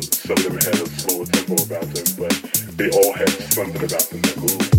Some of them had a slower tempo about them, but they all had something about them that moved.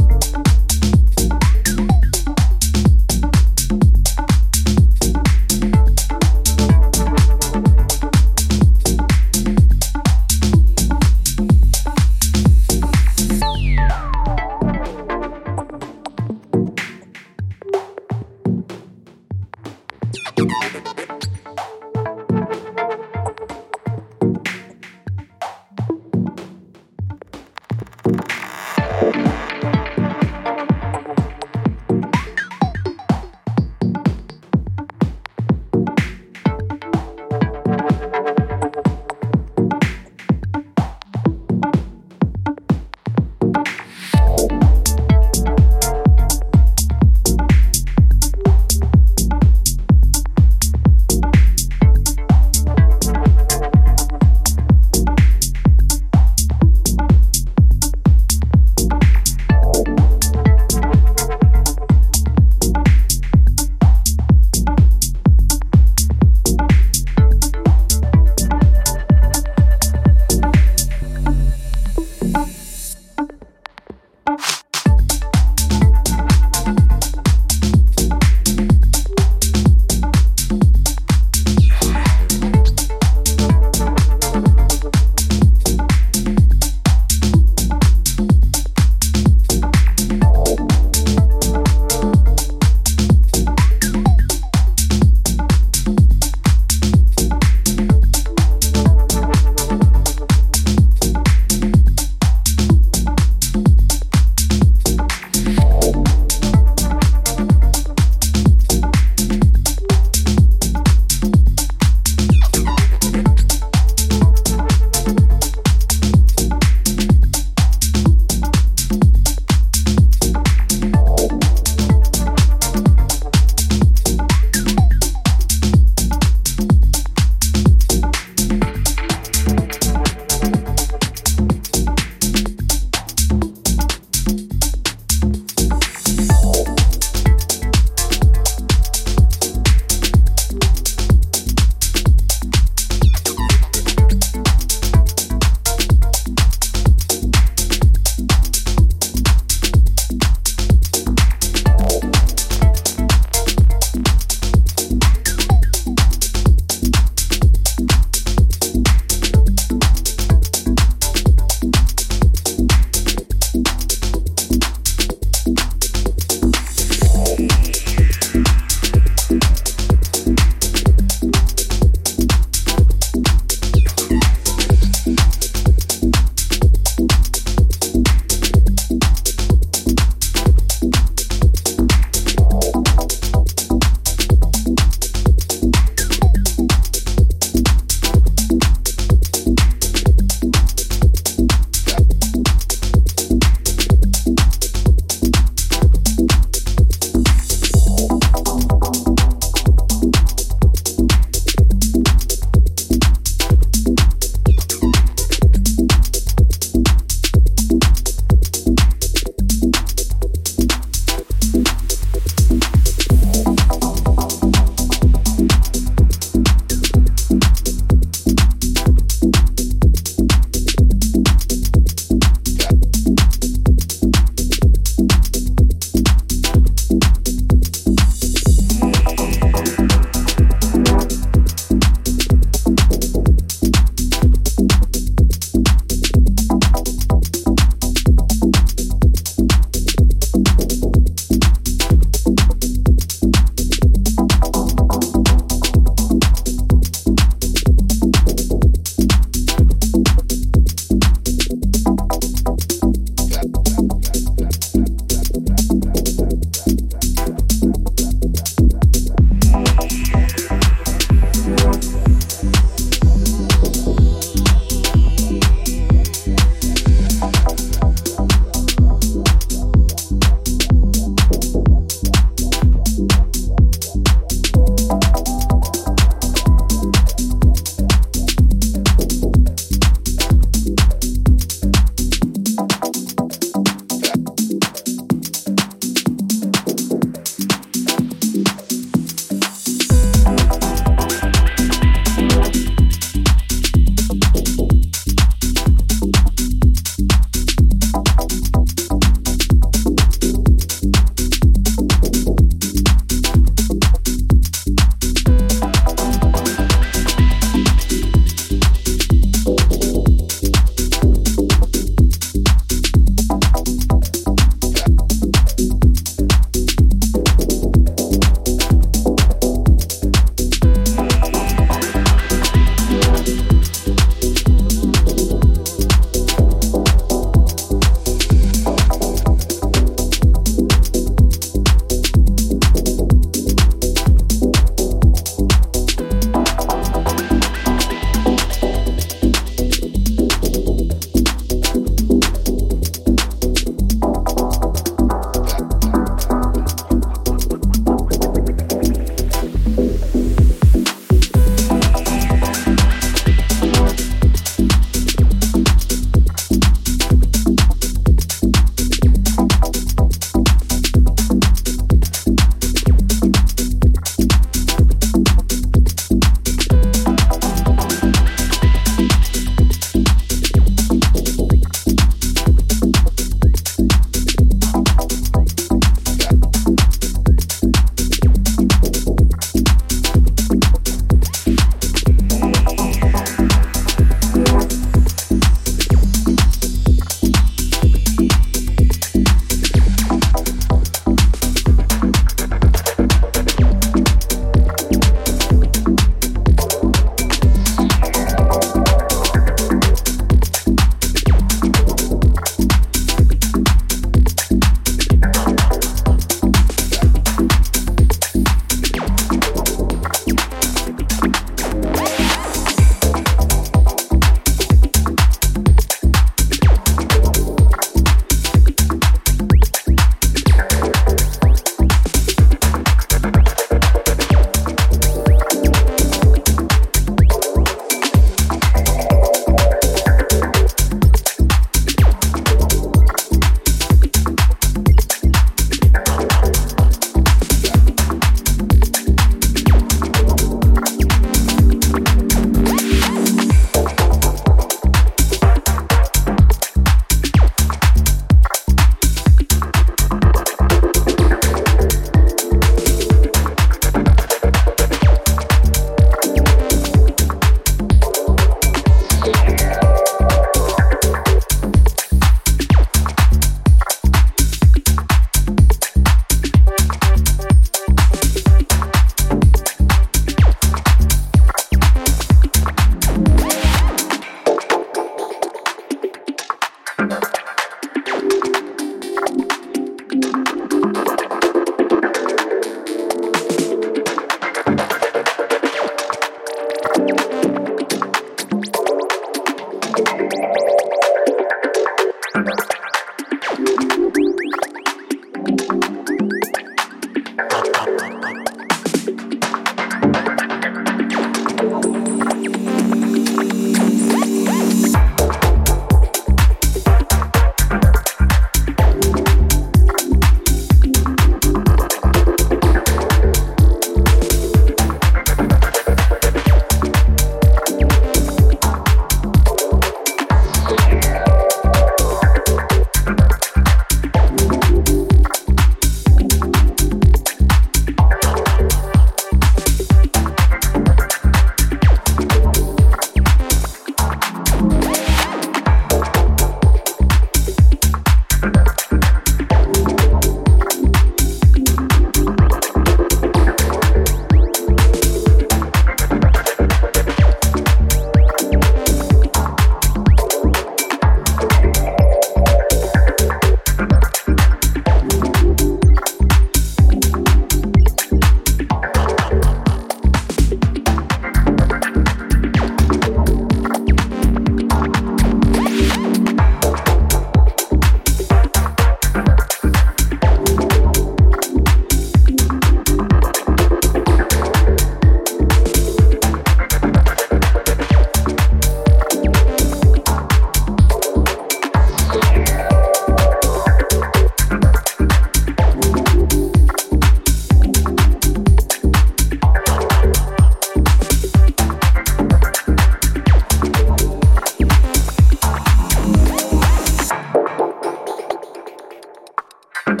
thank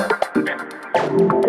you